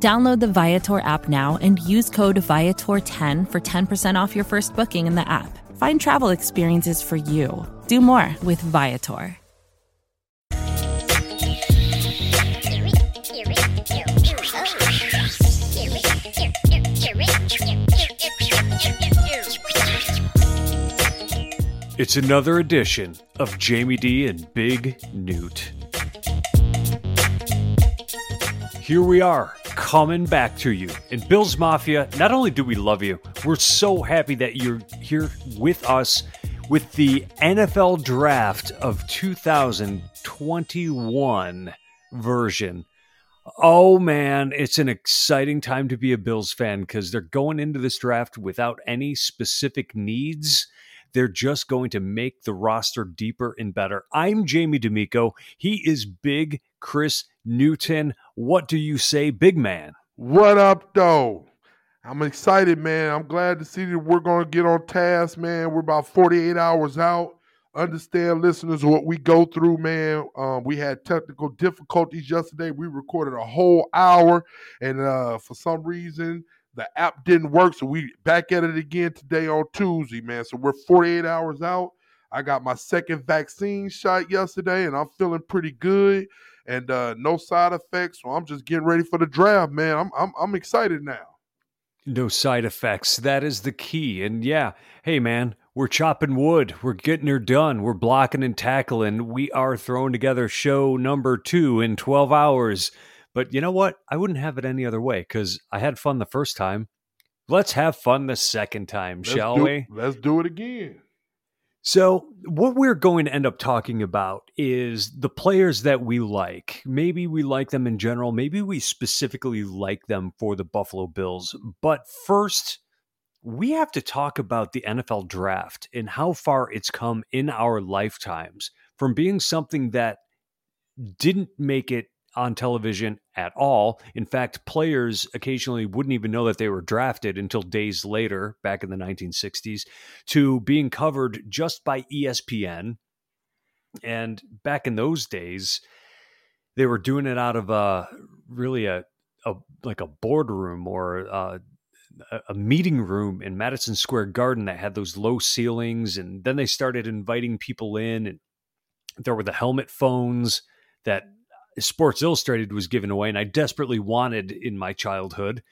Download the Viator app now and use code Viator10 for 10% off your first booking in the app. Find travel experiences for you. Do more with Viator. It's another edition of Jamie D and Big Newt. Here we are, coming back to you. In Bills Mafia, not only do we love you, we're so happy that you're here with us with the NFL Draft of 2021 version. Oh man, it's an exciting time to be a Bills fan because they're going into this draft without any specific needs they're just going to make the roster deeper and better. I'm Jamie D'Amico. He is Big Chris Newton. What do you say, big man? What up, though? I'm excited, man. I'm glad to see that we're going to get on task, man. We're about 48 hours out. Understand, listeners, what we go through, man. Um, we had technical difficulties yesterday. We recorded a whole hour, and uh, for some reason, the app didn't work, so we back at it again today on Tuesday, man. So we're 48 hours out. I got my second vaccine shot yesterday, and I'm feeling pretty good, and uh, no side effects. So I'm just getting ready for the draft, man. I'm I'm, I'm excited now. No side effects. That is the key. And yeah, hey man, we're chopping wood. We're getting her done. We're blocking and tackling. We are throwing together show number two in 12 hours. But you know what? I wouldn't have it any other way because I had fun the first time. Let's have fun the second time, Let's shall do, we? Let's do it again. So, what we're going to end up talking about is the players that we like. Maybe we like them in general, maybe we specifically like them for the Buffalo Bills. But first, we have to talk about the NFL draft and how far it's come in our lifetimes from being something that didn't make it on television at all. In fact, players occasionally wouldn't even know that they were drafted until days later, back in the 1960s, to being covered just by ESPN. And back in those days, they were doing it out of a really a, a like a boardroom or uh, a, a meeting room in Madison Square Garden that had those low ceilings, and then they started inviting people in, and there were the helmet phones that Sports Illustrated was given away, and I desperately wanted in my childhood.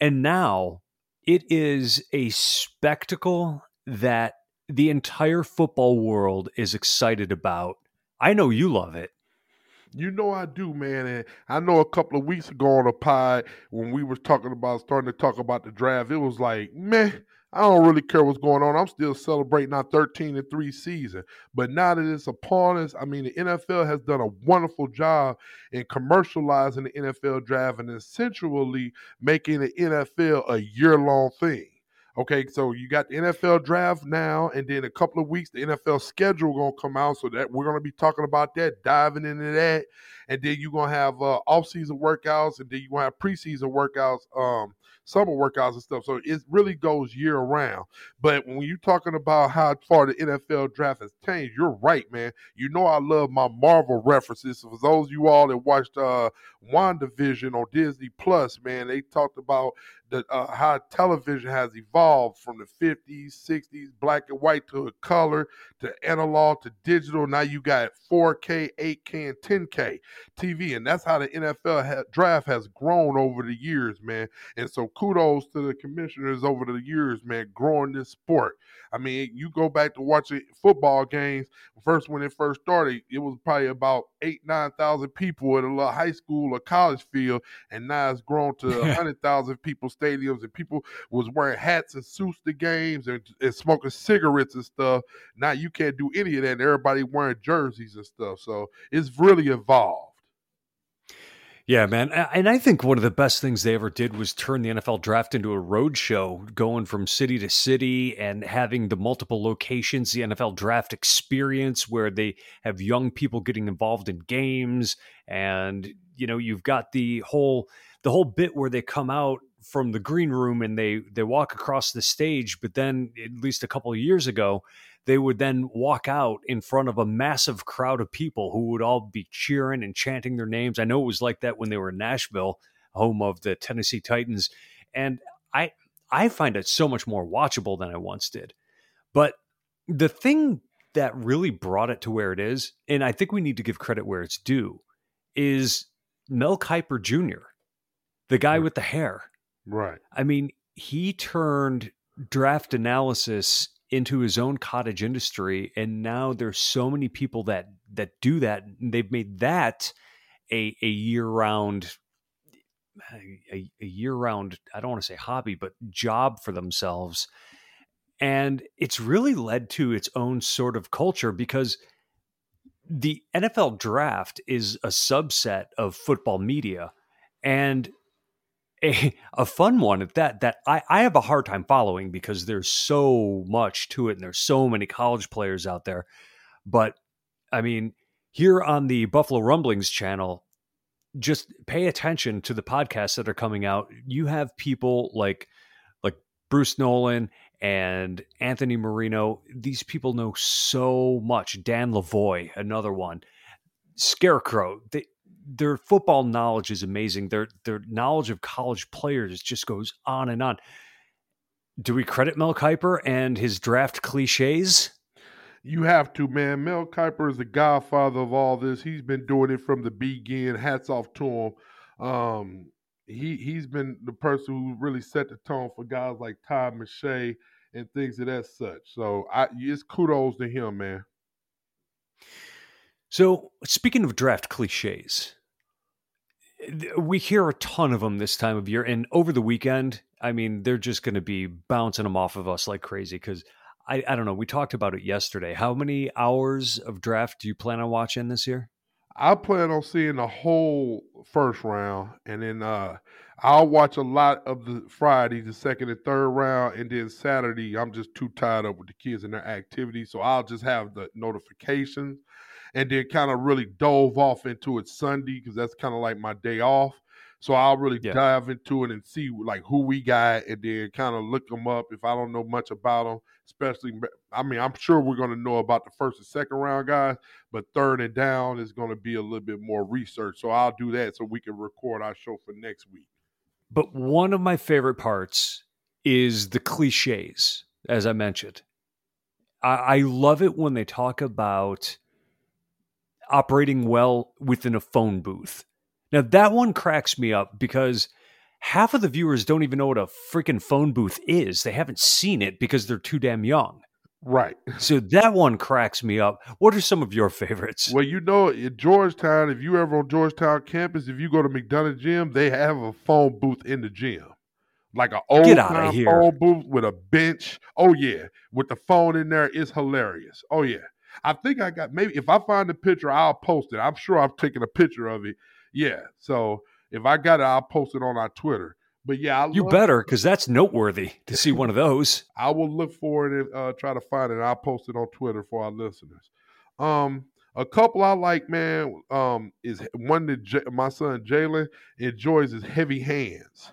And now it is a spectacle that the entire football world is excited about. I know you love it. You know I do, man. And I know a couple of weeks ago on a pod when we were talking about starting to talk about the draft, it was like, man, I don't really care what's going on. I'm still celebrating our 13 and 3 season. But now that it's upon us, I mean, the NFL has done a wonderful job in commercializing the NFL draft and essentially making the NFL a year long thing. Okay, so you got the NFL draft now, and then a couple of weeks, the NFL schedule gonna come out, so that we're gonna be talking about that, diving into that, and then you're gonna have uh, off-season workouts, and then you're gonna have preseason workouts. Um, summer workouts and stuff. So it really goes year round. But when you're talking about how far the NFL draft has changed, you're right, man. You know I love my Marvel references. For those of you all that watched uh WandaVision on Disney Plus, man, they talked about the uh, how television has evolved from the 50s, 60s, black and white to a color to analog to digital. Now you got 4K, 8K, and 10K TV, and that's how the NFL ha- draft has grown over the years, man. And so kudos to the commissioners over the years, man, growing this sport. I mean, you go back to watching football games. First, when it first started, it was probably about eight, nine thousand people at a little high school or college field, and now it's grown to a hundred thousand people stadiums, and people was wearing hats and suits to games and, and smoking cigarettes and stuff. Now you can't do any of that. And everybody wearing jerseys and stuff. So it's really evolved. Yeah, man. And I think one of the best things they ever did was turn the NFL draft into a road show, going from city to city and having the multiple locations, the NFL draft experience where they have young people getting involved in games. And, you know, you've got the whole the whole bit where they come out from the green room and they they walk across the stage, but then at least a couple of years ago, they would then walk out in front of a massive crowd of people who would all be cheering and chanting their names. I know it was like that when they were in Nashville, home of the Tennessee Titans, and I I find it so much more watchable than I once did. But the thing that really brought it to where it is, and I think we need to give credit where it's due, is Mel Kiper Jr., the guy with the hair. Right. I mean, he turned draft analysis into his own cottage industry and now there's so many people that that do that they've made that a a year round a, a year round i don't want to say hobby but job for themselves and it's really led to its own sort of culture because the NFL draft is a subset of football media and a, a fun one at that that I, I have a hard time following because there's so much to it and there's so many college players out there. But I mean, here on the Buffalo Rumblings channel, just pay attention to the podcasts that are coming out. You have people like like Bruce Nolan and Anthony Marino. These people know so much. Dan Lavoie, another one. Scarecrow. They, their football knowledge is amazing. Their their knowledge of college players just goes on and on. Do we credit Mel Kiper and his draft cliches? You have to, man. Mel Kiper is the godfather of all this. He's been doing it from the begin. Hats off to him. Um, he he's been the person who really set the tone for guys like Todd McShay and things of that such. So I it's kudos to him, man. So speaking of draft cliches, we hear a ton of them this time of year and over the weekend i mean they're just going to be bouncing them off of us like crazy because I, I don't know we talked about it yesterday. How many hours of draft do you plan on watching this year? I plan on seeing the whole first round and then uh i'll watch a lot of the friday the second and third round and then saturday i'm just too tied up with the kids and their activities so i'll just have the notifications and then kind of really dove off into it Sunday because that's kind of like my day off. So I'll really yeah. dive into it and see like who we got, and then kind of look them up if I don't know much about them. Especially, I mean, I'm sure we're going to know about the first and second round guys, but third and down is going to be a little bit more research. So I'll do that so we can record our show for next week. But one of my favorite parts is the cliches, as I mentioned. I, I love it when they talk about operating well within a phone booth. Now, that one cracks me up because half of the viewers don't even know what a freaking phone booth is. They haven't seen it because they're too damn young. Right. So that one cracks me up. What are some of your favorites? Well, you know, in Georgetown, if you ever on Georgetown campus, if you go to McDonough Gym, they have a phone booth in the gym. Like an old time phone booth with a bench. Oh yeah. With the phone in there, it's hilarious. Oh yeah. I think I got maybe if I find the picture, I'll post it. I'm sure I've taken a picture of it. Yeah. So if I got it, I'll post it on our Twitter. But yeah, I you better because that's noteworthy to see one of those. I will look for it and uh, try to find it. I'll post it on Twitter for our listeners. Um, a couple I like, man, um, is one that J- my son Jalen enjoys is heavy hands.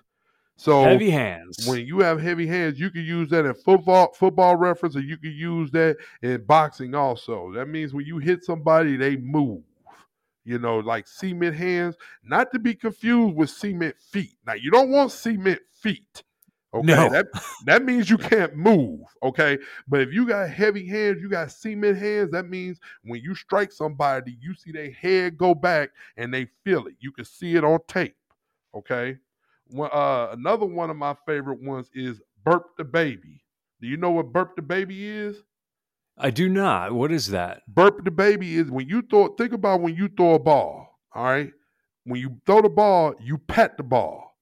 So heavy hands. When you have heavy hands, you can use that in football, football reference, or you can use that in boxing also. That means when you hit somebody, they move. You know, like cement hands, not to be confused with cement feet. Now you don't want cement feet. Okay, no. that that means you can't move. Okay, but if you got heavy hands, you got cement hands. That means when you strike somebody, you see their head go back and they feel it. You can see it on tape. Okay, uh, another one of my favorite ones is Burp the Baby. Do you know what Burp the Baby is? I do not. What is that? Burp the Baby is when you throw, think about when you throw a ball, all right? When you throw the ball, you pat the ball,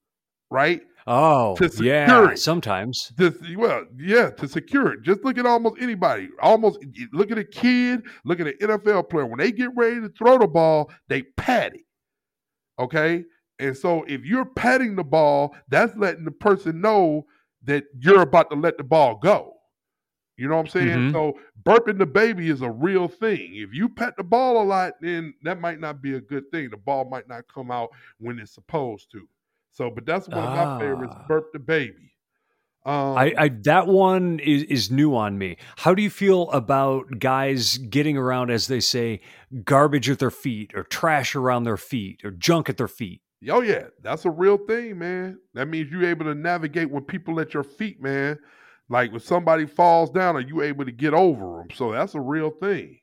right? Oh, yeah. It. Sometimes. well, yeah, to secure it. Just look at almost anybody. Almost look at a kid, look at an NFL player. When they get ready to throw the ball, they pat it. Okay? And so if you're patting the ball, that's letting the person know that you're about to let the ball go. You know what I'm saying? Mm-hmm. So burping the baby is a real thing. If you pet the ball a lot, then that might not be a good thing. The ball might not come out when it's supposed to. So, but that's one ah. of my favorites, ah. burp the baby. Um, I, I, that one is, is new on me. How do you feel about guys getting around, as they say, garbage at their feet, or trash around their feet, or junk at their feet? Oh yeah, that's a real thing, man. That means you're able to navigate with people at your feet, man. Like when somebody falls down, are you able to get over them? So that's a real thing.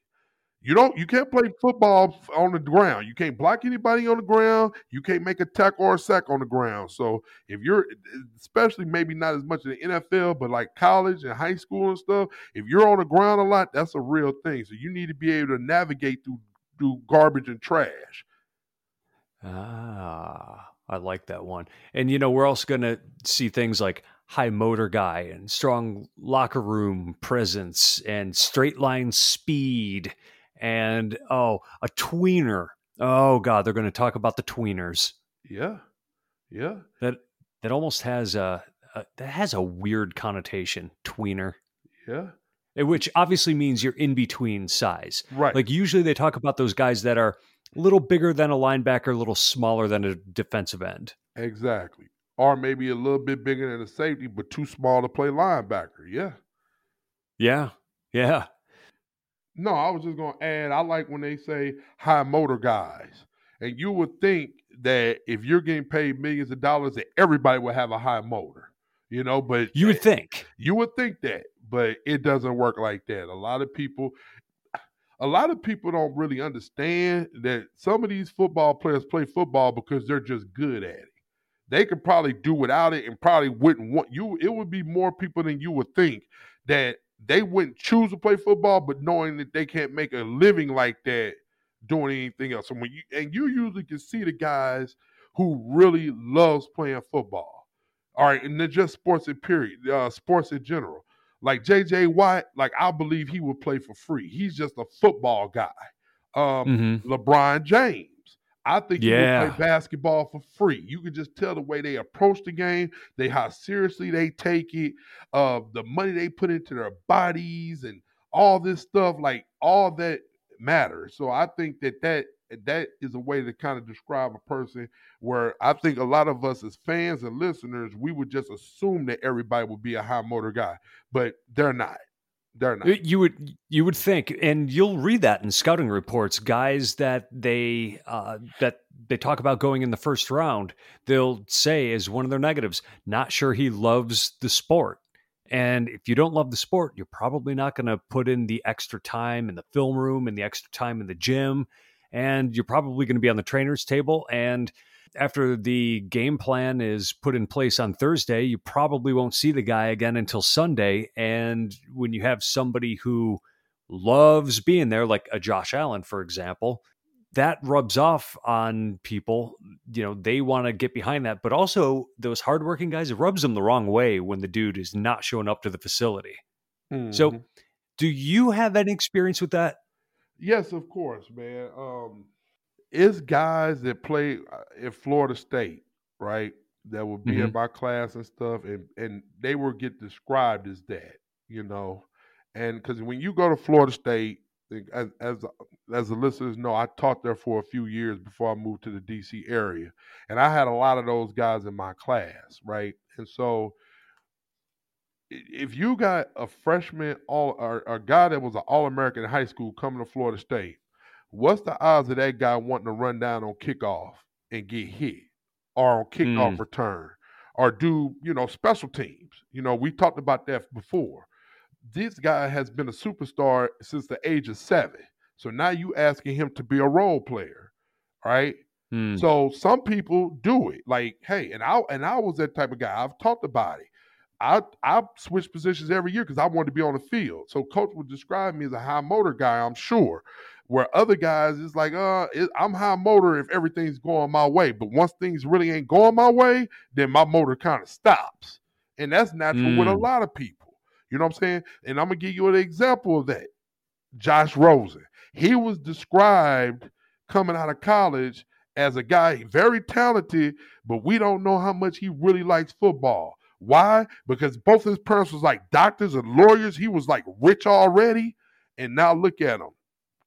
You don't. You can't play football on the ground. You can't block anybody on the ground. You can't make a tackle or a sack on the ground. So if you're, eh, especially maybe not as much in the NFL, but like college and high school and stuff, if you're on the ground a lot, that's a real thing. So you need to be able to navigate through through garbage and trash. Ah, I like that one. And you know, we're also going to see things like high motor guy and strong locker room presence and straight line speed and oh, a tweener. Oh god, they're going to talk about the tweeners. Yeah. Yeah. That that almost has a, a that has a weird connotation, tweener. Yeah. Which obviously means you're in between size. Right. Like usually they talk about those guys that are a little bigger than a linebacker, a little smaller than a defensive end. Exactly. Or maybe a little bit bigger than a safety, but too small to play linebacker. Yeah. Yeah. Yeah. No, I was just going to add, I like when they say high motor guys. And you would think that if you're getting paid millions of dollars, that everybody would have a high motor, you know, but you would eh, think. You would think that, but it doesn't work like that. A lot of people, a lot of people don't really understand that some of these football players play football because they're just good at it. They could probably do without it and probably wouldn't want you. It would be more people than you would think that they wouldn't choose to play football, but knowing that they can't make a living like that doing anything else. And when you and you usually can see the guys who really loves playing football. All right, and then just sports in period, uh, sports in general. Like JJ Watt, like I believe he would play for free. He's just a football guy. Um, mm-hmm. LeBron James. I think yeah. you play basketball for free. You can just tell the way they approach the game, they how seriously they take it, uh, the money they put into their bodies, and all this stuff. Like all that matters. So I think that that that is a way to kind of describe a person where I think a lot of us as fans and listeners, we would just assume that everybody would be a high motor guy, but they're not. They're not. You would you would think, and you'll read that in scouting reports. Guys that they uh, that they talk about going in the first round, they'll say as one of their negatives, not sure he loves the sport. And if you don't love the sport, you're probably not going to put in the extra time in the film room and the extra time in the gym and you're probably going to be on the trainer's table. And after the game plan is put in place on Thursday, you probably won't see the guy again until Sunday. And when you have somebody who loves being there, like a Josh Allen, for example, that rubs off on people. You know, they want to get behind that, but also those hardworking guys, it rubs them the wrong way when the dude is not showing up to the facility. Mm-hmm. So, do you have any experience with that? Yes, of course, man. Um, it's guys that play uh, at Florida State, right? That would be mm-hmm. in my class and stuff, and and they will get described as that, you know. And because when you go to Florida State, as as as the listeners know, I taught there for a few years before I moved to the DC area, and I had a lot of those guys in my class, right? And so if you got a freshman all or a guy that was an all American in high school coming to Florida State, what's the odds of that guy wanting to run down on kickoff and get hit or on kickoff mm. return or do, you know, special teams? You know, we talked about that before. This guy has been a superstar since the age of seven. So now you asking him to be a role player, right? Mm. So some people do it. Like, hey, and I and I was that type of guy. I've talked about it. I I switch positions every year because I wanted to be on the field. So coach would describe me as a high motor guy, I'm sure. Where other guys is like, uh, it, I'm high motor if everything's going my way, but once things really ain't going my way, then my motor kind of stops, and that's natural mm. with a mm. lot of people. You know what I'm saying? And I'm gonna give you an example of that. Josh Rosen, he was described coming out of college as a guy very talented, but we don't know how much he really likes football. Why? Because both his parents was like doctors and lawyers. He was like rich already. And now look at him.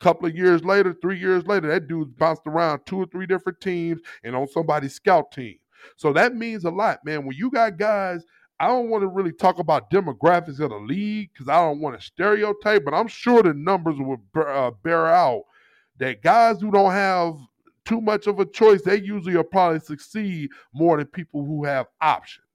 A couple of years later, three years later, that dude bounced around two or three different teams and on somebody's scout team. So that means a lot, man. When you got guys, I don't want to really talk about demographics of the league because I don't want to stereotype, but I'm sure the numbers will uh, bear out that guys who don't have too much of a choice, they usually will probably succeed more than people who have options.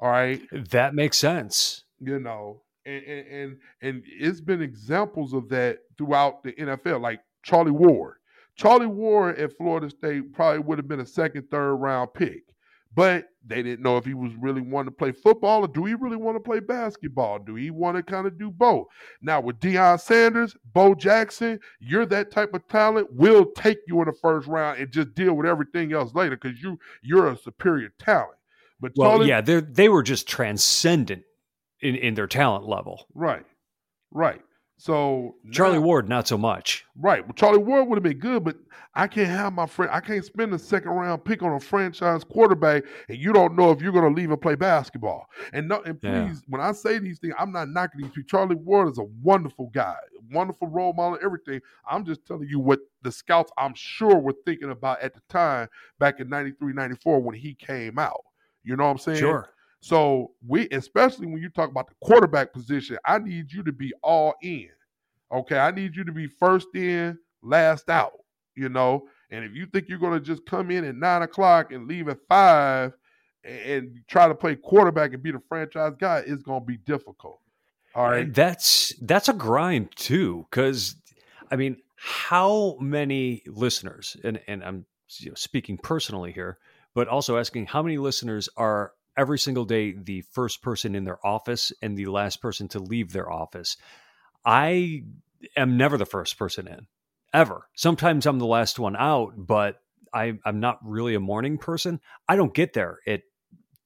All right. That makes sense. You know, and and and, and it's been examples of that throughout the NFL, like Charlie Ward. Charlie Ward at Florida State probably would have been a second, third round pick. But they didn't know if he was really wanting to play football or do he really want to play basketball? Do he want to kind of do both? Now with Deion Sanders, Bo Jackson, you're that type of talent. We'll take you in the first round and just deal with everything else later because you you're a superior talent. But well, yeah, they they were just transcendent in in their talent level. Right, right. So Charlie now, Ward, not so much. Right. Well, Charlie Ward would have been good, but I can't have my friend. I can't spend a second round pick on a franchise quarterback, and you don't know if you're going to leave and play basketball. And no, and please, yeah. when I say these things, I'm not knocking these people. Charlie Ward is a wonderful guy, wonderful role model, everything. I'm just telling you what the scouts, I'm sure, were thinking about at the time back in 93, 94 when he came out. You know what I'm saying? Sure. So we, especially when you talk about the quarterback position, I need you to be all in. Okay, I need you to be first in, last out. You know, and if you think you're going to just come in at nine o'clock and leave at five and try to play quarterback and be the franchise guy, it's going to be difficult. All right, that's that's a grind too, because I mean, how many listeners, and and I'm you know, speaking personally here, but also asking how many listeners are every single day the first person in their office and the last person to leave their office. I am never the first person in, ever. Sometimes I'm the last one out, but I, am not really a morning person. I don't get there at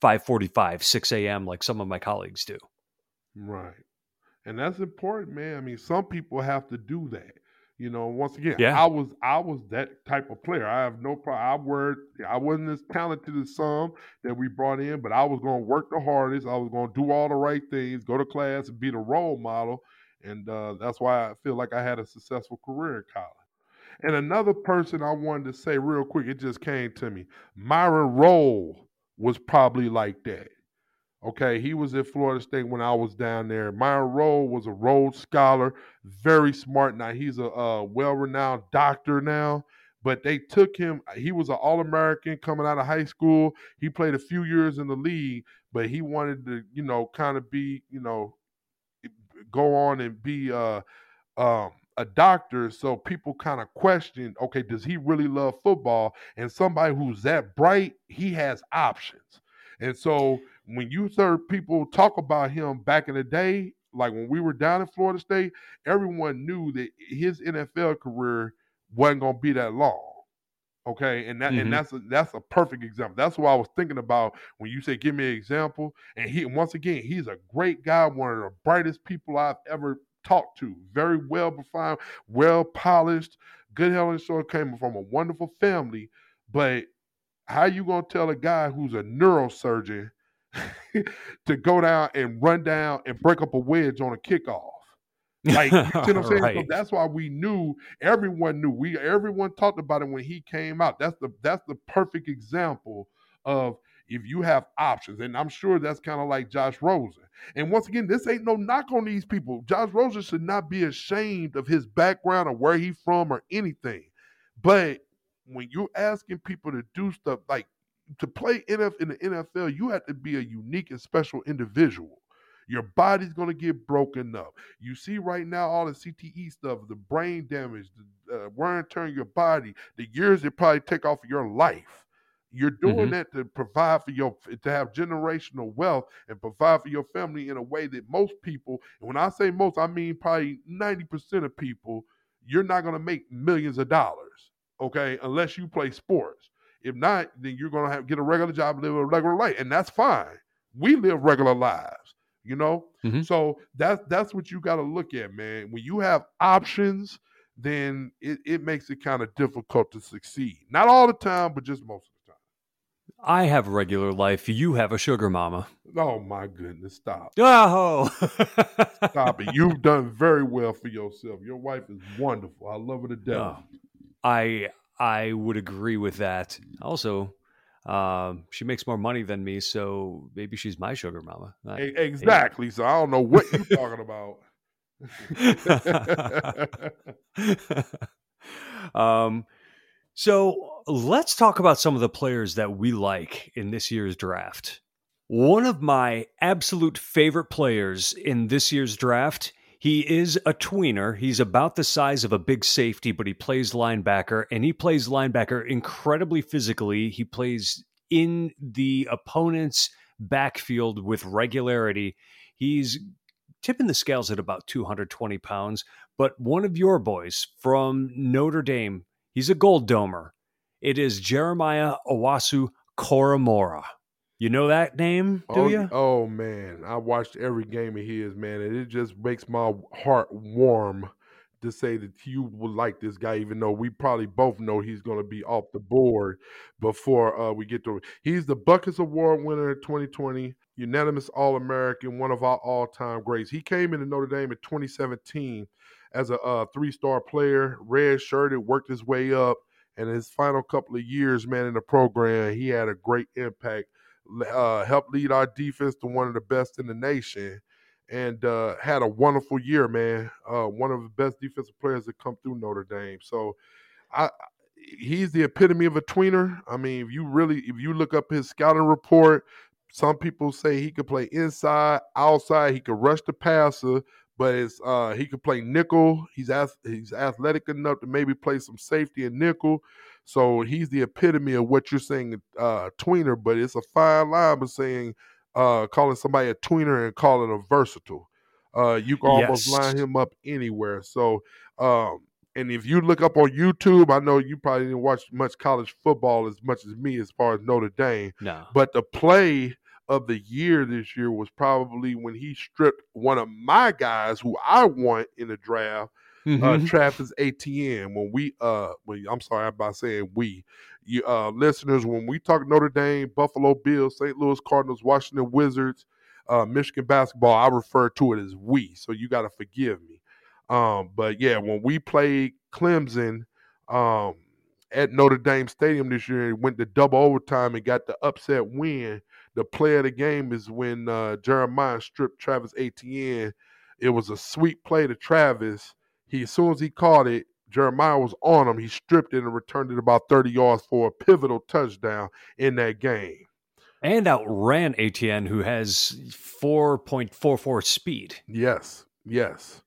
5:45, 6 a.m. like some of my colleagues do. Right, and that's important, man. I mean, some people have to do that. You know, once again, yeah. I was I was that type of player. I have no problem. I were I wasn't as talented as some that we brought in, but I was going to work the hardest. I was going to do all the right things, go to class, and be the role model, and uh, that's why I feel like I had a successful career in college. And another person I wanted to say real quick, it just came to me. Myron Rolle was probably like that. Okay, he was at Florida State when I was down there. Myron Rolle was a Rhodes Scholar, very smart. Now he's a, a well-renowned doctor now, but they took him. He was an All-American coming out of high school. He played a few years in the league, but he wanted to, you know, kind of be, you know, go on and be uh, um, a doctor. So people kind of questioned, okay, does he really love football? And somebody who's that bright, he has options. And so when you heard people talk about him back in the day, like when we were down in Florida State, everyone knew that his NFL career wasn't going to be that long. Okay, and that mm-hmm. and that's a, that's a perfect example. That's what I was thinking about when you say give me an example. And he once again, he's a great guy, one of the brightest people I've ever talked to. Very well refined, well polished, good health and came from a wonderful family. But how you gonna tell a guy who's a neurosurgeon to go down and run down and break up a wedge on a kickoff. Like you see what I'm saying? right. So that's why we knew everyone knew. We everyone talked about it when he came out. That's the that's the perfect example of if you have options. And I'm sure that's kind of like Josh Rosen. And once again, this ain't no knock on these people. Josh Rosen should not be ashamed of his background or where he's from or anything. But when you're asking people to do stuff like to play NF in the NFL, you have to be a unique and special individual. Your body's going to get broken up. You see right now all the CTE stuff, the brain damage, the uh, wear and tear your body, the years it probably take off of your life. You're doing mm-hmm. that to provide for your to have generational wealth and provide for your family in a way that most people, and when I say most, I mean probably 90% of people, you're not going to make millions of dollars, okay, unless you play sports. If not, then you're gonna have get a regular job, live a regular life, and that's fine. We live regular lives, you know. Mm-hmm. So that's that's what you got to look at, man. When you have options, then it, it makes it kind of difficult to succeed. Not all the time, but just most of the time. I have a regular life. You have a sugar mama. Oh my goodness, stop. Oh stop it. You've done very well for yourself. Your wife is wonderful. I love her to death. Oh, I I would agree with that. Also, um, she makes more money than me, so maybe she's my sugar mama. I, exactly. So I don't know what you're talking about. um, so let's talk about some of the players that we like in this year's draft. One of my absolute favorite players in this year's draft. He is a tweener. He's about the size of a big safety, but he plays linebacker, and he plays linebacker incredibly physically. He plays in the opponent's backfield with regularity. He's tipping the scales at about 220 pounds. But one of your boys from Notre Dame, he's a gold domer. It is Jeremiah Owusu Koramoah. You know that name, do oh, you? Oh man, I watched every game of his, man, and it just makes my heart warm to say that you would like this guy, even though we probably both know he's going to be off the board before uh, we get to. He's the Butkus Award winner in 2020 unanimous All American, one of our all time greats. He came into Notre Dame in 2017 as a uh, three star player, red shirted, worked his way up. And his final couple of years, man, in the program, he had a great impact. Uh, helped lead our defense to one of the best in the nation, and uh, had a wonderful year, man. Uh, one of the best defensive players that come through Notre Dame. So, I he's the epitome of a tweener. I mean, if you really if you look up his scouting report, some people say he could play inside, outside. He could rush the passer, but it's uh, he could play nickel. He's he's athletic enough to maybe play some safety and nickel. So he's the epitome of what you're saying, uh, tweener. But it's a fine line between saying uh, calling somebody a tweener and calling a versatile. Uh, you can almost yes. line him up anywhere. So, um, and if you look up on YouTube, I know you probably didn't watch much college football as much as me as far as Notre Dame. No. But the play of the year this year was probably when he stripped one of my guys who I want in the draft, uh, mm-hmm. uh, Travis Etienne. When we, uh, when, I'm sorry, I'm about saying we, you, uh, listeners, when we talk Notre Dame, Buffalo Bills, St. Louis Cardinals, Washington Wizards, uh, Michigan basketball, I refer to it as we. So you got to forgive me. Um, but yeah, when we played Clemson, um, at Notre Dame Stadium this year and went to double overtime and got the upset win the play of the game is when uh, Jeremiah stripped Travis Etienne. It was a sweet play to Travis. He as soon as he caught it, Jeremiah was on him. He stripped it and returned it about 30 yards for a pivotal touchdown in that game. And outran Etienne, who has 4.44 speed. Yes, yes.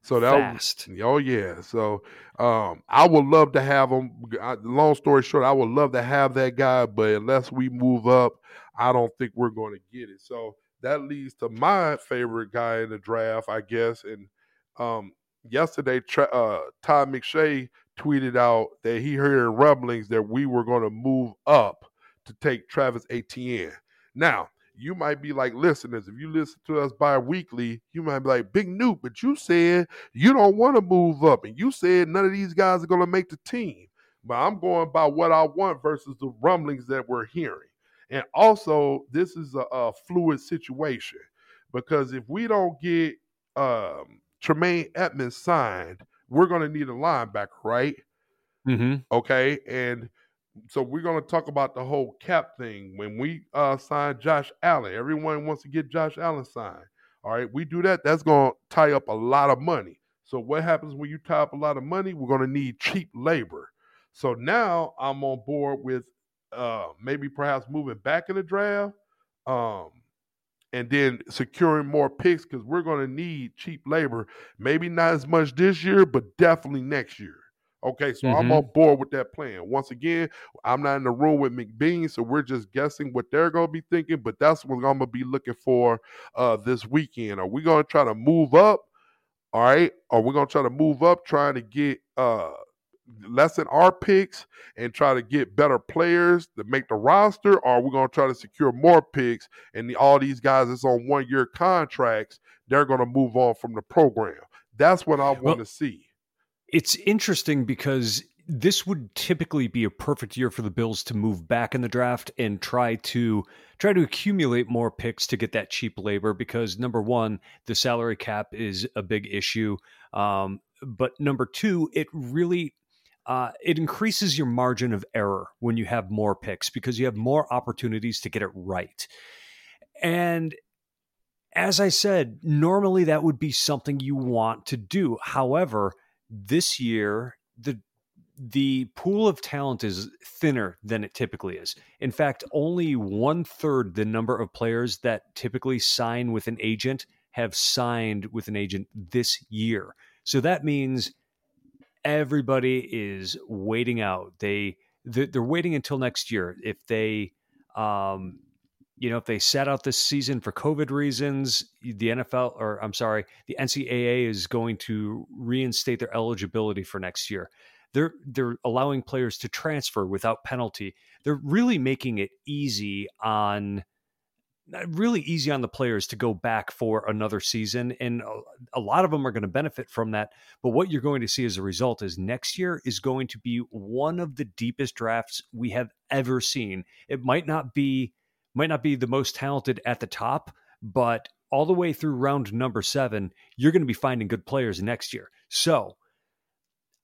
So that fast. Was, oh yeah. So um, I would love to have him. long story short, I would love to have that guy, but unless we move up, I don't think we're going to get it. So that leads to my favorite guy in the draft, I guess. And um, yesterday, uh, Todd McShay tweeted out that he heard rumblings that we were going to move up to take Travis Etienne. Now, you might be like listeners, if you listen to us bi-weekly, you might be like, Big Newt, but you said you don't want to move up, and you said none of these guys are going to make the team. But I'm going by what I want versus the rumblings that we're hearing. And also, this is a, a fluid situation because if we don't get um, Tremaine Edmunds signed, we're going to need a linebacker, right? Mm-hmm. Okay. And so we're going to talk about the whole cap thing. When we uh, sign Josh Allen, everyone wants to get Josh Allen signed. All right. We do that. That's going to tie up a lot of money. So what happens when you tie up a lot of money? We're going to need cheap labor. So now I'm on board with uh, maybe perhaps moving back in the draft, um, and then securing more picks because we're going to need cheap labor. Maybe not as much this year, but definitely next year. Okay, so mm-hmm. I'm on board with that plan. Once again, I'm not in the room with McBeane, so we're just guessing what they're going to be thinking. But that's what I'm going to be looking for uh, this weekend. Are we going to try to move up? All right, are we going to try to move up, trying to get uh, lessen our picks and try to get better players to make the roster, or we're we going to try to secure more picks and the, all these guys that's on one year contracts, they're going to move on from the program? That's what I want well, to see. It's interesting because this would typically be a perfect year for the Bills to move back in the draft and try to try to accumulate more picks to get that cheap labor because number one, the salary cap is a big issue, um, but number two, it really uh, it increases your margin of error when you have more picks because you have more opportunities to get it right. And as I said, normally that would be something you want to do. However, this year the the pool of talent is thinner than it typically is. In fact, only one third the number of players that typically sign with an agent have signed with an agent this year. So that means everybody is waiting out. They they're waiting until next year. If they, um, you know, if they sat out this season for COVID reasons, the NFL or I'm sorry, the NCAA is going to reinstate their eligibility for next year. They're they're allowing players to transfer without penalty. They're really making it easy on really easy on the players to go back for another season and a lot of them are going to benefit from that but what you're going to see as a result is next year is going to be one of the deepest drafts we have ever seen. It might not be might not be the most talented at the top but all the way through round number 7 you're going to be finding good players next year. So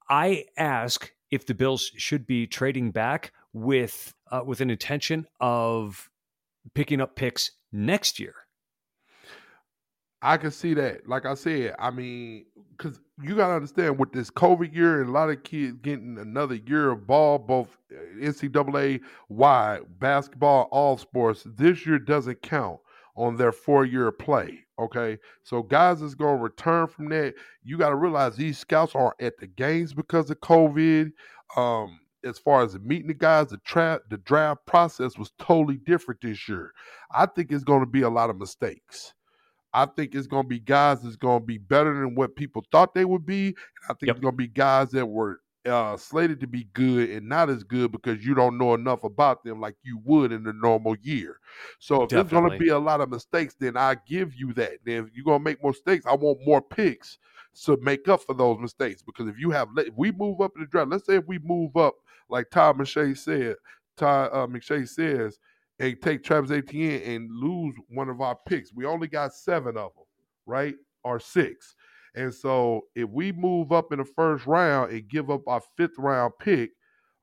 i ask if the bills should be trading back with uh, with an intention of picking up picks next year. I can see that. Like I said, I mean, because you got to understand with this COVID year and a lot of kids getting another year of ball, both uh, NCAA wide, basketball, all sports, this year doesn't count on their four year play. Okay. So guys is going to return from that. You got to realize these scouts aren't at the games because of COVID. Um, as far as meeting the guys, the trap, the draft process was totally different this year. I think it's going to be a lot of mistakes. I think it's going to be guys that's going to be better than what people thought they would be. And I think yep. it's going to be guys that were uh, slated to be good and not as good because you don't know enough about them like you would in a normal year. So if Definitely. there's going to be a lot of mistakes, then I give you that. Then if you're going to make more mistakes, I want more picks to make up for those mistakes. Because if you have, if we move up in the draft, let's say if we move up like Todd McShay said, Todd uh, McShay says, and take Travis Etienne and lose one of our picks. We only got seven of them, right? Or six. And so if we move up in the first round and give up our fifth round pick,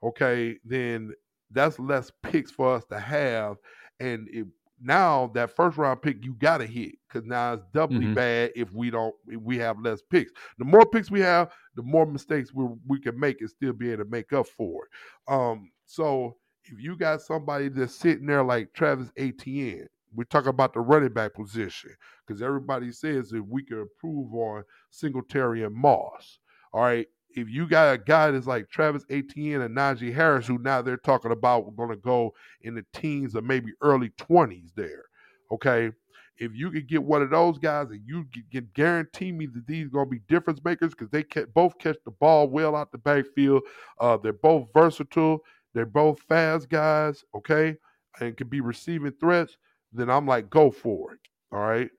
okay, then that's less picks for us to have. And it, now that first round pick you got to hit because now it's doubly mm-hmm. bad if we don't if we have less picks. The more picks we have, the more mistakes we we can make and still be able to make up for it. Um, so if you got somebody that's sitting there like Travis Etienne, we talk about the running back position because everybody says if we can improve on Singletary and Moss. All right, if you got a guy that's like Travis Etienne and Najee Harris, who now they're talking about going to go in the teens or maybe early 20s there, okay? If you could get one of those guys and you can guarantee me that these are going to be difference makers because they both catch the ball well out the backfield. Uh, they're both versatile. They're both fast guys, okay? And can be receiving threats. Then I'm like, go for it. All right.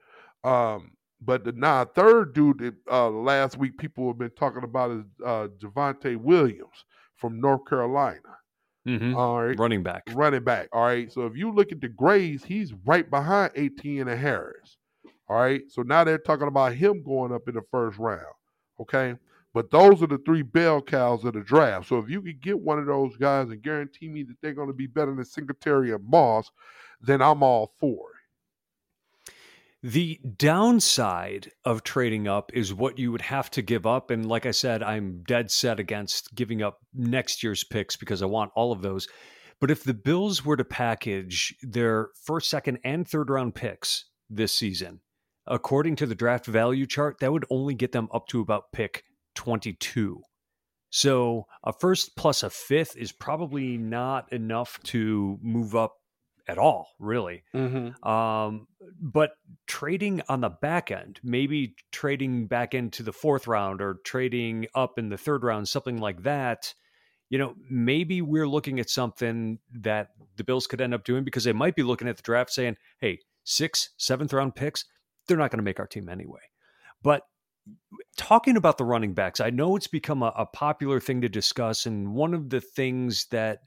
Um, but the now third dude that uh, last week people have been talking about is uh, Javonte Williams from North Carolina. Mm-hmm. All right, running back, running back. All right. So if you look at the grades, he's right behind Etienne and Harris. All right. So now they're talking about him going up in the first round. Okay. But those are the three bell cows of the draft. So if you could get one of those guys and guarantee me that they're going to be better than Singletary and Moss, then I'm all for it. The downside of trading up is what you would have to give up. And like I said, I'm dead set against giving up next year's picks because I want all of those. But if the Bills were to package their first, second, and third round picks this season, according to the draft value chart, that would only get them up to about pick 22. So a first plus a fifth is probably not enough to move up at all, really. Mm-hmm. Um, but trading on the back end, maybe trading back into the fourth round or trading up in the third round, something like that. You know, maybe we're looking at something that the Bills could end up doing because they might be looking at the draft saying, hey, six, seventh round picks, they're not going to make our team anyway. But talking about the running backs, I know it's become a, a, popular thing to discuss. And one of the things that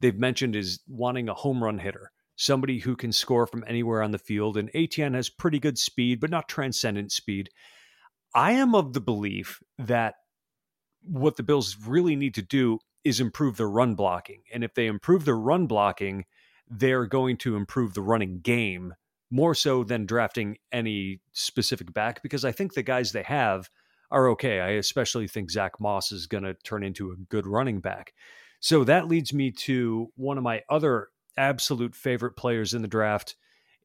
they've mentioned is wanting a home run hitter, somebody who can score from anywhere on the field. And Etienne has pretty good speed, but not transcendent speed. I am of the belief that what the Bills really need to do is improve their run blocking. And if they improve their run blocking, they're going to improve the running game more so than drafting any specific back because I think the guys they have are okay. I especially think Zach Moss is going to turn into a good running back. So that leads me to one of my other absolute favorite players in the draft.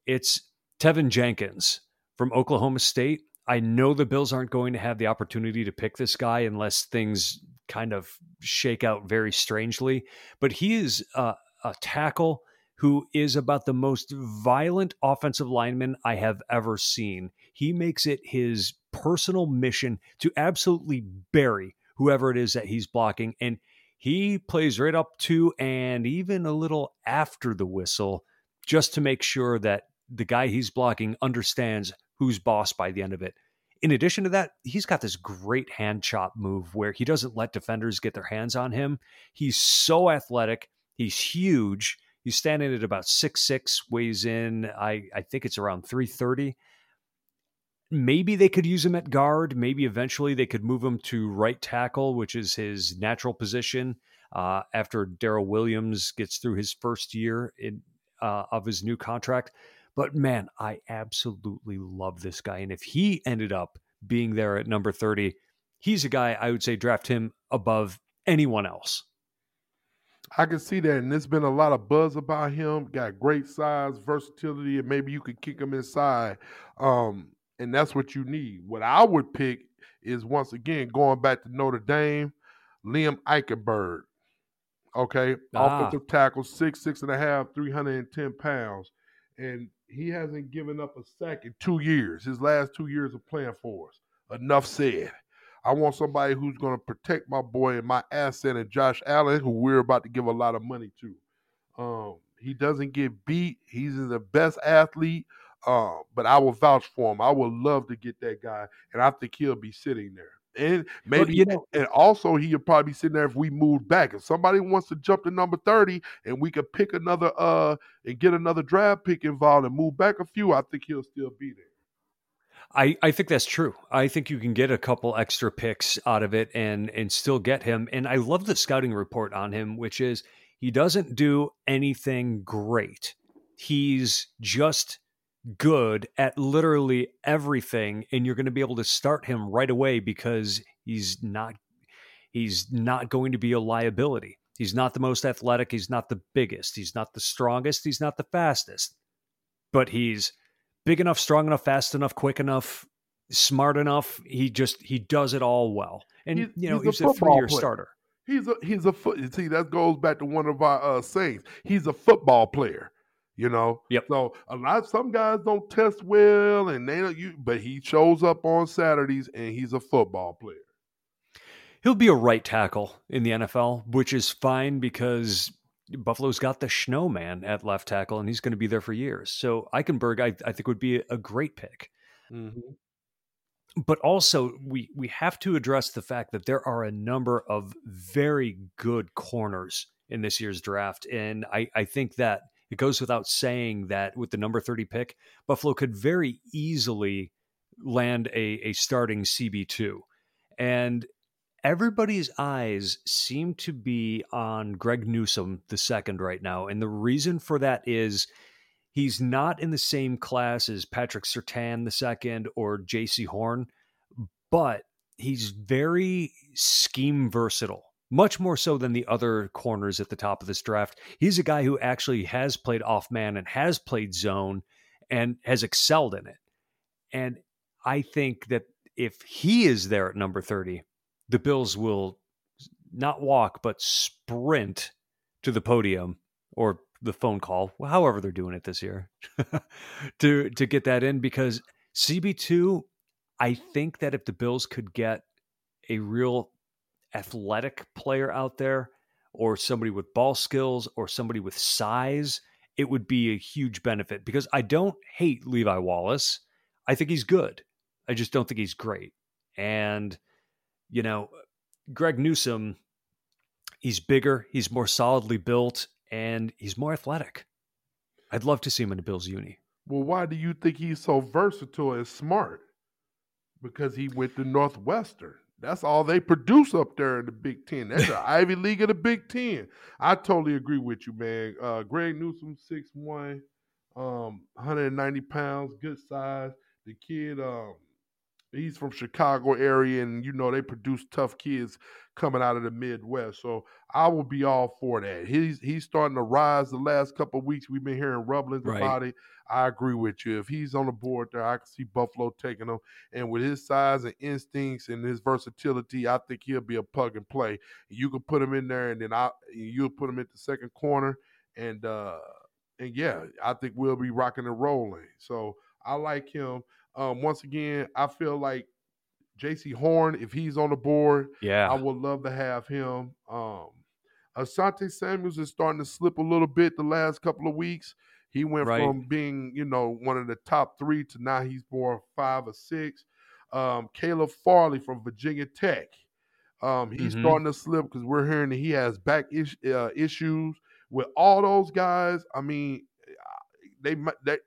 It's Teven Jenkins from Oklahoma State. I know the Bills aren't going to have the opportunity to pick this guy unless things kind of shake out very strangely, but he is a tackle who is about the most violent offensive lineman I have ever seen. He makes it his personal mission to absolutely bury whoever it is that he's blocking. And he plays right up to and even a little after the whistle just to make sure that the guy he's blocking understands who's boss by the end of it. In addition to that, he's got this great hand chop move where he doesn't let defenders get their hands on him. He's so athletic, he's huge, He's standing at about six six, weighs in, I, I think it's around 330. Maybe they could use him at guard. Maybe eventually they could move him to right tackle, which is his natural position uh, after Daryl Williams gets through his first year in, uh, of his new contract. But man, I absolutely love this guy. And if he ended up being there at number 30, he's a guy I would say draft him above anyone else. I can see that, and there's been a lot of buzz about him. Got great size, versatility, and maybe you could kick him inside. Um, and that's what you need. What I would pick is once again going back to Notre Dame, Liam Eichenberg. Okay, ah. offensive tackle, six, six and a half, 310 pounds. And he hasn't given up a sack in two years, his last two years of playing for us. Enough said. I want somebody who's going to protect my boy and my asset and Josh Allen, who we're about to give a lot of money to. Um, he doesn't get beat. He's the best athlete. Uh, but I will vouch for him. I would love to get that guy, and I think he'll be sitting there. And maybe well, you know, and also he'll probably be sitting there if we move back. If somebody wants to jump to number 30 and we could pick another uh and get another draft pick involved and move back a few, I think he'll still be there. I, I think that's true. I think you can get a couple extra picks out of it and and still get him. And I love the scouting report on him, which is he doesn't do anything great. He's just good at literally everything, and you're going to be able to start him right away because he's not he's not going to be a liability. He's not the most athletic. He's not the biggest. He's not the strongest. He's not the fastest. But he's big enough, strong enough, fast enough, quick enough, smart enough. He just he does it all well. And he's, you know, he's, he's a, a three year starter. He's a he's a foot. See, that goes back to one of our uh, sayings. He's a football player. You know. Yep. So a lot some guys don't test well, and they don't. You, but he shows up on Saturdays, and he's a football player. He'll be a right tackle in the NFL, which is fine because Buffalo's got the snowman at left tackle, and he's going to be there for years. So Eichenberg, I, I think, would be a great pick. Mm-hmm. But also, we we have to address the fact that there are a number of very good corners in this year's draft, and I, I think that it goes without saying that with the number thirty pick, Buffalo could very easily land a, a starting CB two, and everybody's eyes seem to be on Greg Newsome the second right now. And the reason for that is he's not in the same class as Patrick Surtain the second or Jaycee Horn, but he's very scheme versatile. Much more so than the other corners at the top of this draft. He's a guy who actually has played off man and has played zone and has excelled in it. And I think that if he is there at number 30, the Bills will not walk, but sprint to the podium or the phone call, however they're doing it this year, to to get that in because CB two, I think that if the Bills could get a real athletic player out there, or somebody with ball skills, or somebody with size, it would be a huge benefit. Because I don't hate Levi Wallace, I think he's good. I just don't think he's great. And, you know, Greg Newsome, he's bigger, he's more solidly built, and he's more athletic. I'd love to see him in a Bills uni. Well, why do you think he's so versatile and smart? Because he went to Northwestern. That's all they produce up there in the Big Ten. That's the Ivy League of the Big Ten. I totally agree with you, man. Uh, Greg six one, um, 190 pounds, good size. The kid, um, he's from Chicago area, and you know they produce tough kids coming out of the Midwest. So I will be all for that. He's he's starting to rise the last couple of weeks. We've been hearing rumblings right. about it. I agree with you. If he's on the board there, I can see Buffalo taking him. And with his size and instincts and his versatility, I think he'll be a plug and play. You can put him in there, and then I you'll put him at the second corner, and uh and yeah, I think we'll be rocking and rolling. So I like him. Um, once again, I feel like Jaycee Horn, if he's on the board, yeah, I would love to have him. Um, Asante Samuels is starting to slip a little bit the last couple of weeks. He went right. from being, you know, one of the top three to now he's more five or six. Um, Caleb Farley from Virginia Tech. Um, he's mm-hmm. starting to slip because we're hearing that he has back is, uh, issues. With all those guys, I mean, they they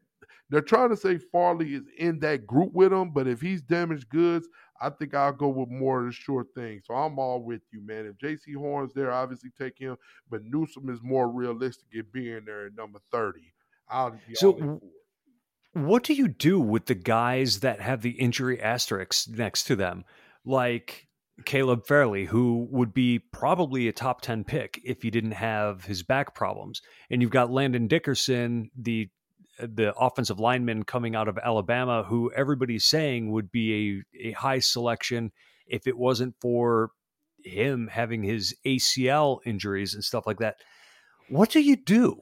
they're trying to say Farley is in that group with him, but if he's damaged goods, I think I'll go with more of the sure thing. So I'm all with you, man. If Jaycee Horn's there, obviously take him, but Newsome is more realistic in being there at number 30. I'll be so, what do you do with the guys that have the injury asterisks next to them? Like Caleb Farley, who would be probably a top 10 pick if he didn't have his back problems. And you've got Landon Dickerson, the the offensive lineman coming out of Alabama, who everybody's saying would be a, a high selection if it wasn't for him having his ACL injuries and stuff like that. What do you do?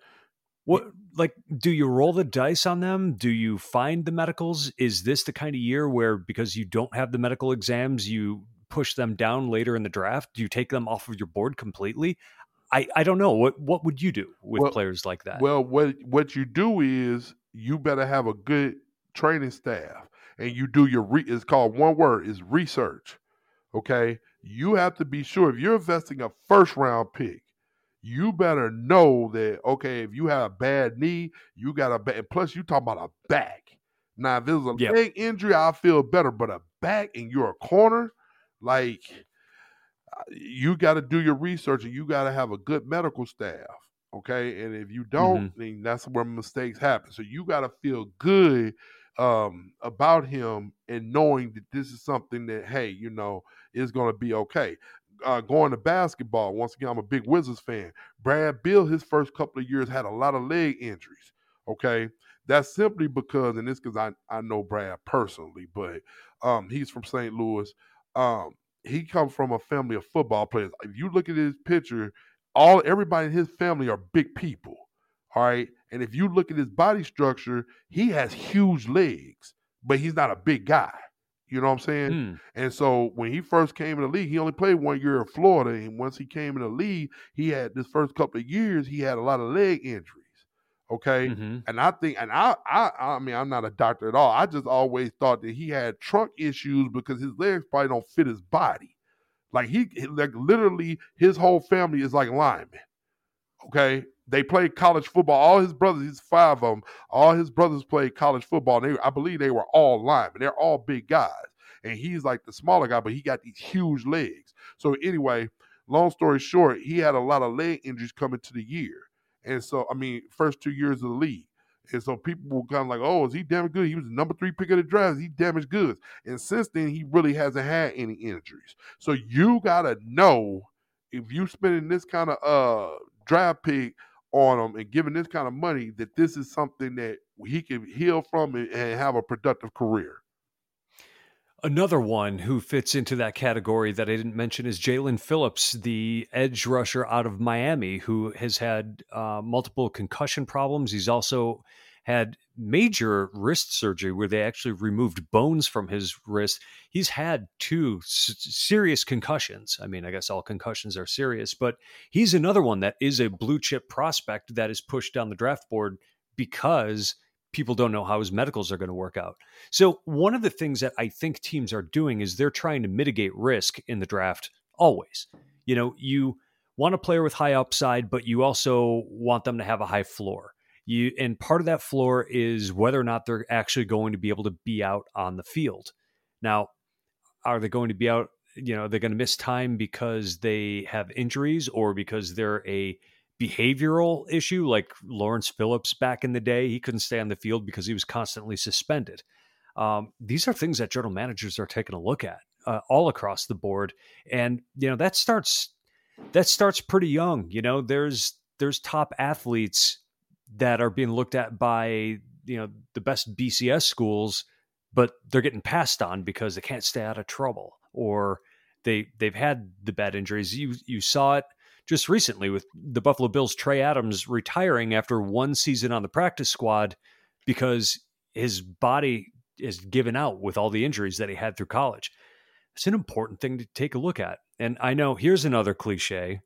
What like do you roll the dice on them? Do you find the medicals? Is this the kind of year where because you don't have the medical exams, you push them down later in the draft? Do you take them off of your board completely? I, I don't know what what would you do with well, players like that? Well, what what you do is you better have a good training staff, and you do your re, it's called one word is research. Okay, you have to be sure if you're investing a first round pick, you better know that okay if you have a bad knee, you got a bad. Plus, you talk about a back. Now, if there's a yep. leg injury, I feel better, but a back and you're a corner, like you got to do your research and you got to have a good medical staff. Okay. And if you don't, mm-hmm. then that's where mistakes happen. So you got to feel good um, about him and knowing that this is something that, hey, you know, is going to be okay. Uh, going to basketball, once again, I'm a big Wizards fan. Brad Beal, his first couple of years, had a lot of leg injuries. Okay. That's simply because, and this because I, I know Brad personally, but um, he's from St. Louis. Um, he comes from a family of football players. If you look at his picture, all everybody in his family are big people. All right. And if you look at his body structure, he has huge legs, but he's not a big guy. You know what I'm saying? Mm. And so when he first came in the league, he only played one year in Florida. And once he came in the league, he had this first couple of years, he had a lot of leg injuries. Okay. Mm-hmm. And I think, and I, I, I mean, I'm not a doctor at all. I just always thought that he had trunk issues because his legs probably don't fit his body. Like he, like literally, his whole family is like linemen. Okay. They play college football. All his brothers, he's five of them. All his brothers played college football. They, I believe they were all linemen. They're all big guys. And he's like the smaller guy, but he got these huge legs. So anyway, long story short, he had a lot of leg injuries coming to the year. And so, I mean, first two years of the league. And so people were kind of like, oh, is he damaged good? He was the number three pick of the draft. He damaged goods. And since then, he really hasn't had any injuries. So you got to know if you spending this kind of uh draft pick on him and giving this kind of money that this is something that he can heal from and have a productive career. Another one who fits into that category that I didn't mention is Jaelan Phillips, the edge rusher out of Miami, who has had uh, multiple concussion problems. He's also had major wrist surgery where they actually removed bones from his wrist. He's had two s- serious concussions. I mean, I guess all concussions are serious, but he's another one that is a blue chip prospect that is pushed down the draft board because people don't know how his medicals are going to work out. So, one of the things that I think teams are doing is they're trying to mitigate risk in the draft always. You know, you want a player with high upside, but you also want them to have a high floor. You and part of that floor is whether or not they're actually going to be able to be out on the field. Now, are they going to be out? You know, they're going to miss time because they have injuries or because they're a behavioral issue, like Lawrence Phillips back in the day. He couldn't stay on the field because he was constantly suspended. Um, these are things that general managers are taking a look at uh, all across the board, and you know that starts that starts pretty young. You know, there's there's top athletes that are being looked at by you know the best BCS schools, but they're getting passed on because they can't stay out of trouble or they they've had the bad injuries. You you saw it just recently with the Buffalo Bills Trey Adams retiring after one season on the practice squad because his body is given out with all the injuries that he had through college. It's an important thing to take a look at. And I know here's another cliche.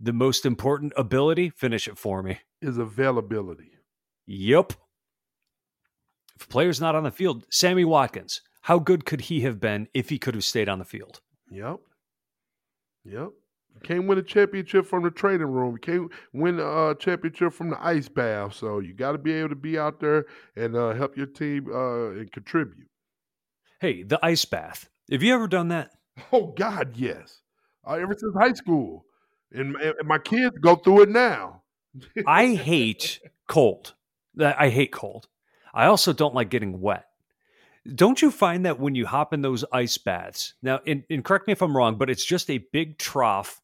The most important ability, finish it for me. Is availability. Yep. If a player's not on the field, Sammy Watkins, how good could he have been if he could have stayed on the field? Yep. Yep. Can't win a championship from the training room. You can't win a championship from the ice bath. So you got to be able to be out there and uh, help your team uh, and contribute. Hey, the ice bath. Have you ever done that? Oh God, yes. Uh, ever since high school, and, and my kids go through it now. I hate cold. I hate cold. I also don't like getting wet. Don't you find that when you hop in those ice baths, now, and, and correct me if I'm wrong, but it's just a big trough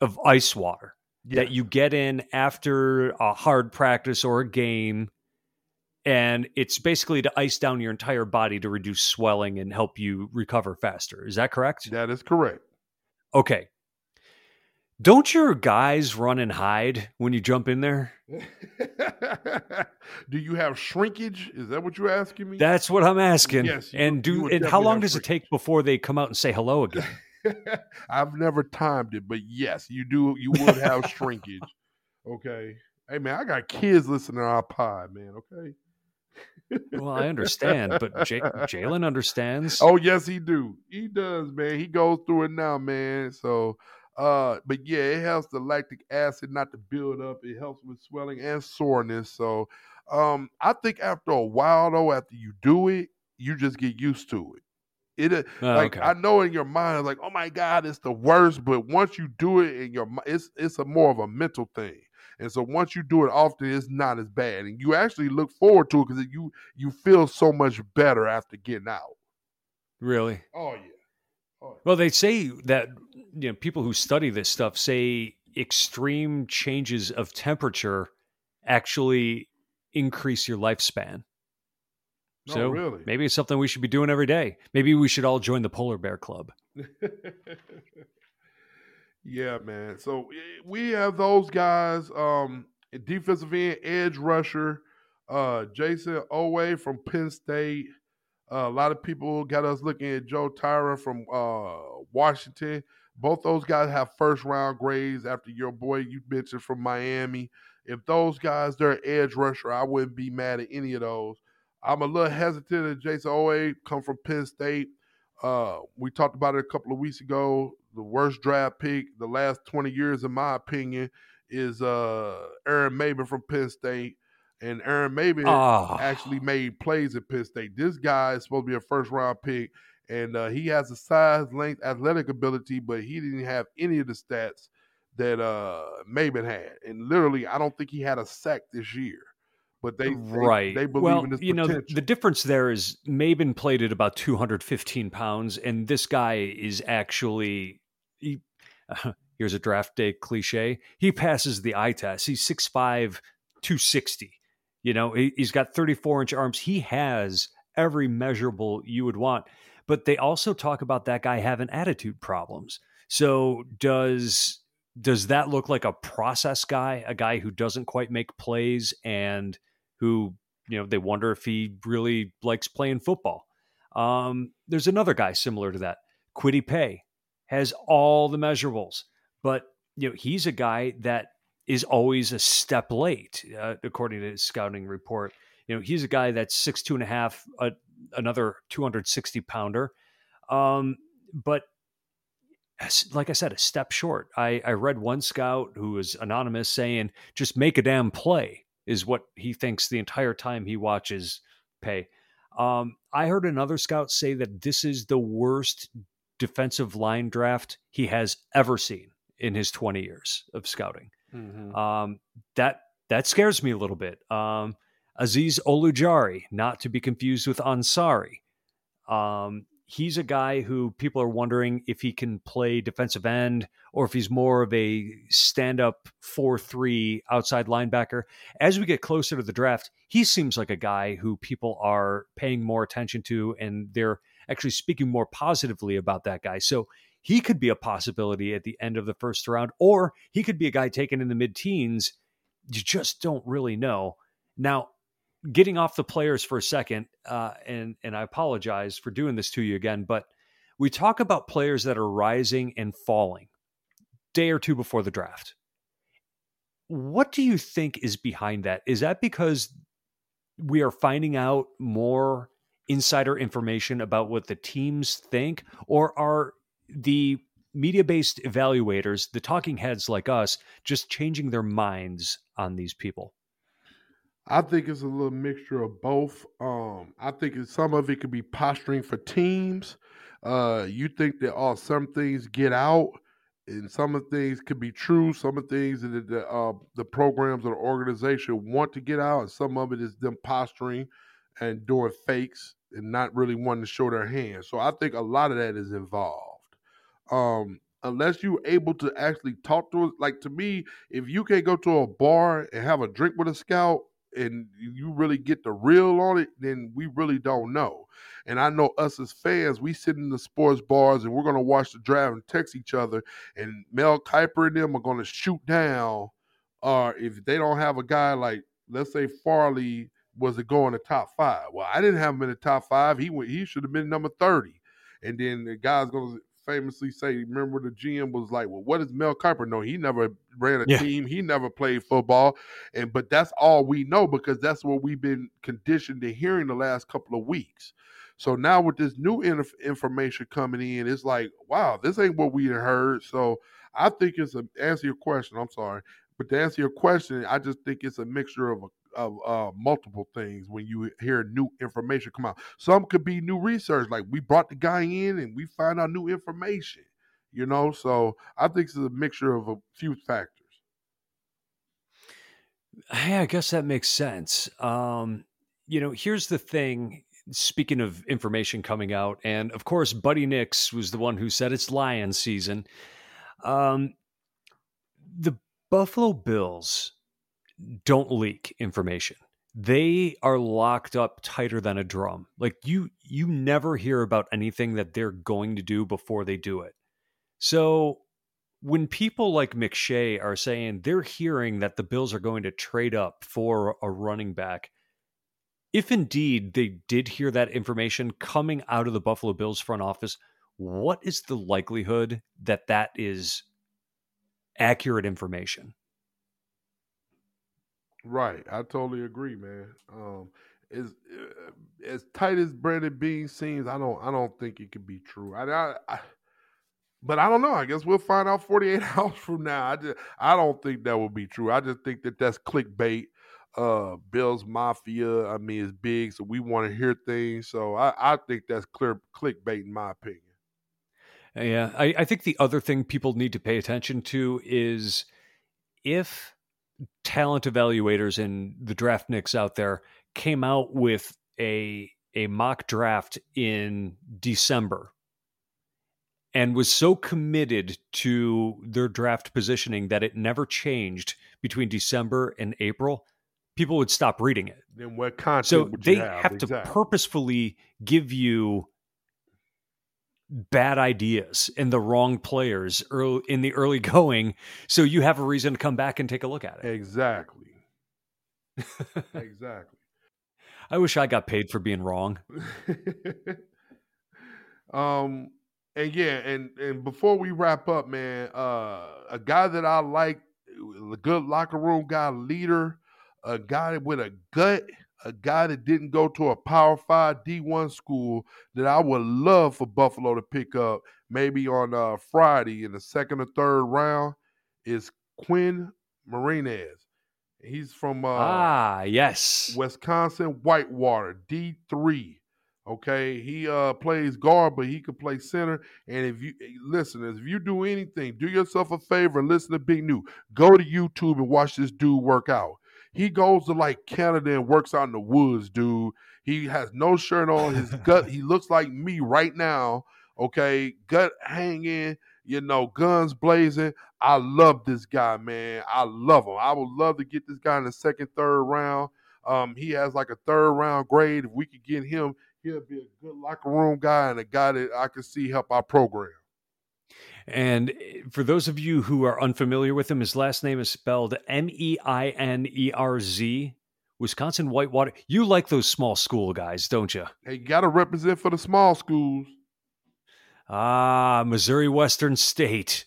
of ice water yes. that you get in after a hard practice or a game. And it's basically to ice down your entire body to reduce swelling and help you recover faster. Is that correct? That is correct. Okay. Don't your guys run and hide when you jump in there? do you have shrinkage? Is that what you're asking me? That's what I'm asking. Yes. You, and do and how long does shrinkage. it take before they come out and say hello again? I've never timed it, but yes, you do. You would have shrinkage. Okay. Hey man, I got kids listening to our pod, man. Okay. well, I understand, but J- Jalen understands. Oh yes, he do. He does, man. He goes through it now, man. So uh, but yeah, it helps the lactic acid not to build up. It helps with swelling and soreness. So um, I think after a while though, after you do it, you just get used to it. It uh, oh, like okay. I know in your mind, like, oh my God, it's the worst. But once you do it in your it's it's a more of a mental thing. And so once you do it often, it's not as bad, and you actually look forward to it because you you feel so much better after getting out. Really? Oh yeah. Well, they say that you know people who study this stuff say extreme changes of temperature actually increase your lifespan. No, so really? maybe it's something we should be doing every day. Maybe we should all join the polar bear club. yeah, man. So we have those guys. Um, defensive end, edge rusher, uh, Jayson Oweh from Penn State. Uh, a lot of people got us looking at Joe Tryon from uh, Washington. Both those guys have first round grades after your boy you mentioned from Miami. If those guys they're edge rusher, I wouldn't be mad at any of those. I'm a little hesitant that Jayson Oweh come from Penn State. Uh, we talked about it a couple of weeks ago. The worst draft pick the last 20 years, in my opinion, is uh, Aaron Maybin from Penn State and Aaron Maybin oh. actually made plays at Penn State. This guy is supposed to be a first round pick, and uh, he has a size, length, athletic ability, but he didn't have any of the stats that uh, Maybin had. And literally, I don't think he had a sack this year. But they right. they, they believe well, in his you potential. know, the difference there is Maybin played at about 215 pounds, and this guy is actually. He, uh, here's a draft day cliche. He passes the eye test. He's 6'5, 260. You know, he, has got 34 inch arms. He has every measurable you would want. But they also talk about that guy having attitude problems. So does does that look like a process guy, a guy who doesn't quite make plays and who, you know, they wonder if he really likes playing football? Um, there's another guy similar to that. Kwity Paye has all the measurables, but you know, he's a guy that is always a step late, uh, according to his scouting report. You know, he's a guy that's six two and a half, uh, another 260 pounder. Um, but like I said, a step short. I, I read one scout who was anonymous saying, just make a damn play is what he thinks the entire time he watches Paye. Um, I heard another scout say that this is the worst defensive line draft he has ever seen in his 20 years of scouting. Mm-hmm. Um, that that scares me a little bit. Um, Azeez Ojulari, not to be confused with Ansari. Um, he's a guy who people are wondering if he can play defensive end or if he's more of a stand up 4 3 outside linebacker. As we get closer to the draft, he seems like a guy who people are paying more attention to and they're actually speaking more positively about that guy. So he could be a possibility at the end of the first round, or he could be a guy taken in the mid teens. You just don't really know. Now, getting off the players for a second, uh, and and I apologize for doing this to you again, but we talk about players that are rising and falling day or two before the draft. What do you think is behind that? Is that because we are finding out more insider information about what the teams think, or are the media based evaluators, the talking heads like us, just changing their minds on these people? I think it's a little mixture of both. Um, I think some of it could be posturing for teams. Uh, you think that oh, some things get out, and some of the things could be true. Some of the things that the uh, the programs or the organization want to get out, and some of it is them posturing and doing fakes and not really wanting to show their hand. So I think a lot of that is involved. Um, unless you're able to actually talk to us, like to me, if you can't go to a bar and have a drink with a scout, and you really get the real on it, then we really don't know. And I know us as fans, we sit in the sports bars and we're gonna watch the draft and text each other, and Mel Kiper and them are gonna shoot down. Or uh, if they don't have a guy like, let's say Farley was it going to top five? Well, I didn't have him in the top five. He went. He should have been number thirty. And then the guy's gonna famously say, remember the GM was like, well, what does Mel Kiper know? He never ran a yeah. team. He never played football. And but that's all we know because that's what we've been conditioned to hearing the last couple of weeks. So now with this new inf- information coming in, it's like, wow, this ain't what we heard. So I think it's a answer your question. I'm sorry, but to answer your question, I just think it's a mixture of a of uh, multiple things when you hear new information come out. Some could be new research, like we brought the guy in and we find out new information. You know, so I think it's a mixture of a few factors. Hey, I guess that makes sense. Um, you know, here's the thing. Speaking of information coming out, and of course, Buddy Nix was the one who said it's lion season. Um, the Buffalo Bills don't leak information. They are locked up tighter than a drum. Like you you never hear about anything that they're going to do before they do it. So when people like McShay are saying they're hearing that the Bills are going to trade up for a running back, if indeed they did hear that information coming out of the Buffalo Bills front office, what is the likelihood that that is accurate information? Right, I totally agree, man. Um, as uh, as tight as Brandon Beane seems, I don't I don't think it could be true. I, I, I, but I don't know. I guess we'll find out 48 hours from now. I just I don't think that will be true. I just think that that's clickbait. Uh, Bills Mafia. I mean, it's big, so we want to hear things. So I, I think that's clear clickbait, in my opinion. Yeah, I, I think the other thing people need to pay attention to is if talent evaluators and the draftniks out there came out with a a mock draft in December and was so committed to their draft positioning that it never changed between December and April, people would stop reading it. Then what content? So they have, have exactly. to purposefully give you bad ideas and the wrong players early, in the early going so you have a reason to come back and take a look at it. Exactly. Exactly. I wish i got paid for being wrong. Um and yeah and and before we wrap up man uh a guy that i like a good locker room guy leader a guy with a gut a guy that didn't go to a Power Five D1 school that I would love for Buffalo to pick up maybe on uh, Friday in the second or third round is Quinn Meinerz. He's from uh, ah yes Wisconsin Whitewater D3. Okay, he uh plays guard, but he can play center. And if you listen, if you do anything, do yourself a favor and listen to Big Newt. Go to YouTube and watch this dude work out. He goes to like Canada and works out in the woods, dude. He has no shirt on. His gut, he looks like me right now. Okay, gut hanging, you know, guns blazing. I love this guy, man. I love him. I would love to get this guy in the second, third round. Um, he has like a third round grade. If we could get him, he'll be a good locker room guy and a guy that I can see help our program. And eh, for those of you who are unfamiliar with him, his last name is spelled M E I N E R Z. Wisconsin Whitewater. You like those small school guys, don't you? Hey, you got to represent for the small schools. Ah, Missouri Western State.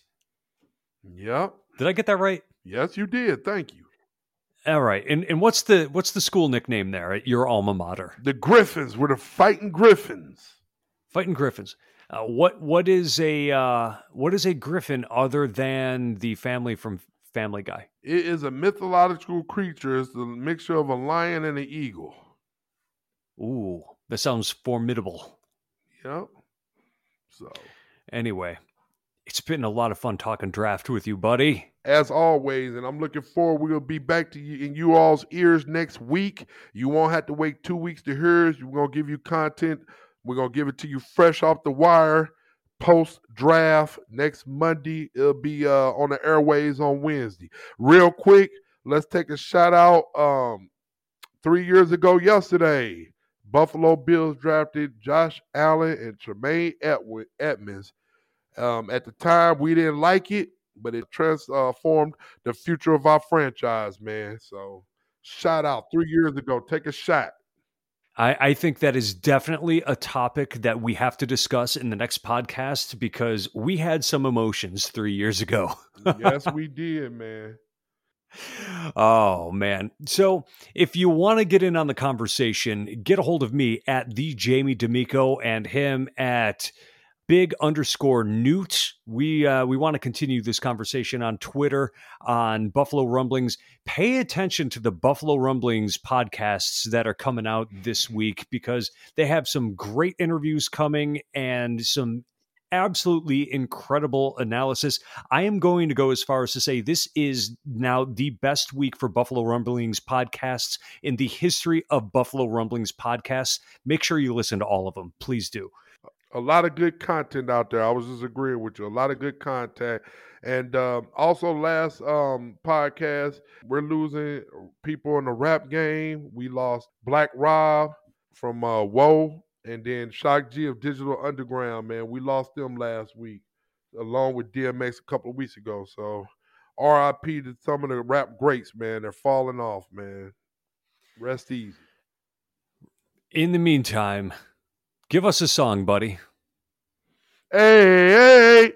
Yep. Did I get that right? Yes, you did. Thank you. All right. And and what's the what's the school nickname there at your alma mater? The Griffins. We're the Fighting Griffins. Fighting Griffins. Uh, what what is a uh, what is a griffin other than the family from Family Guy? It is a mythological creature. It's the mixture of a lion and an eagle. Ooh, that sounds formidable. Yep. So anyway, it's been a lot of fun talking draft with you, buddy. As always, and I'm looking forward. We'll be back to you in you all's ears next week. You won't have to wait two weeks to hear us. We're gonna give you content. We're gonna give it to you fresh off the wire, post draft next Monday. It'll be uh, on the airways on Wednesday. Real quick, let's take a shout out. Um, three years ago yesterday, Buffalo Bills drafted Josh Allen and Tremaine Edmunds. um, at the time, we didn't like it, but it transformed the future of our franchise, man. So, shout out three years ago. Take a shot. I, I, think that is definitely a topic that we have to discuss in the next podcast because we had some emotions three years ago. yes, we did, man. Oh man. So if you want to get in on the conversation, get a hold of me at the Jamie D'Amico and him at big underscore newt. We uh, we want to continue this conversation on Twitter on Buffalo Rumblings. Pay attention to the Buffalo Rumblings podcasts that are coming out this week because they have some great interviews coming and some absolutely incredible analysis. I am going to go as far as to say this is now the best week for Buffalo Rumblings podcasts in the history of Buffalo Rumblings podcasts. Make sure you listen to all of them. Please do a lot of good content out there. I was just agreeing with you. A lot of good content. And um, also, last um, podcast, we're losing people in the rap game. We lost Black Rob from uh, Woe and then Shock G of Digital Underground, man. We lost them last week, along with DMX a couple of weeks ago. So, RIP to some of the rap greats, man. They're falling off, man. Rest easy. In the meantime, Give us a song, buddy. Hey, hey.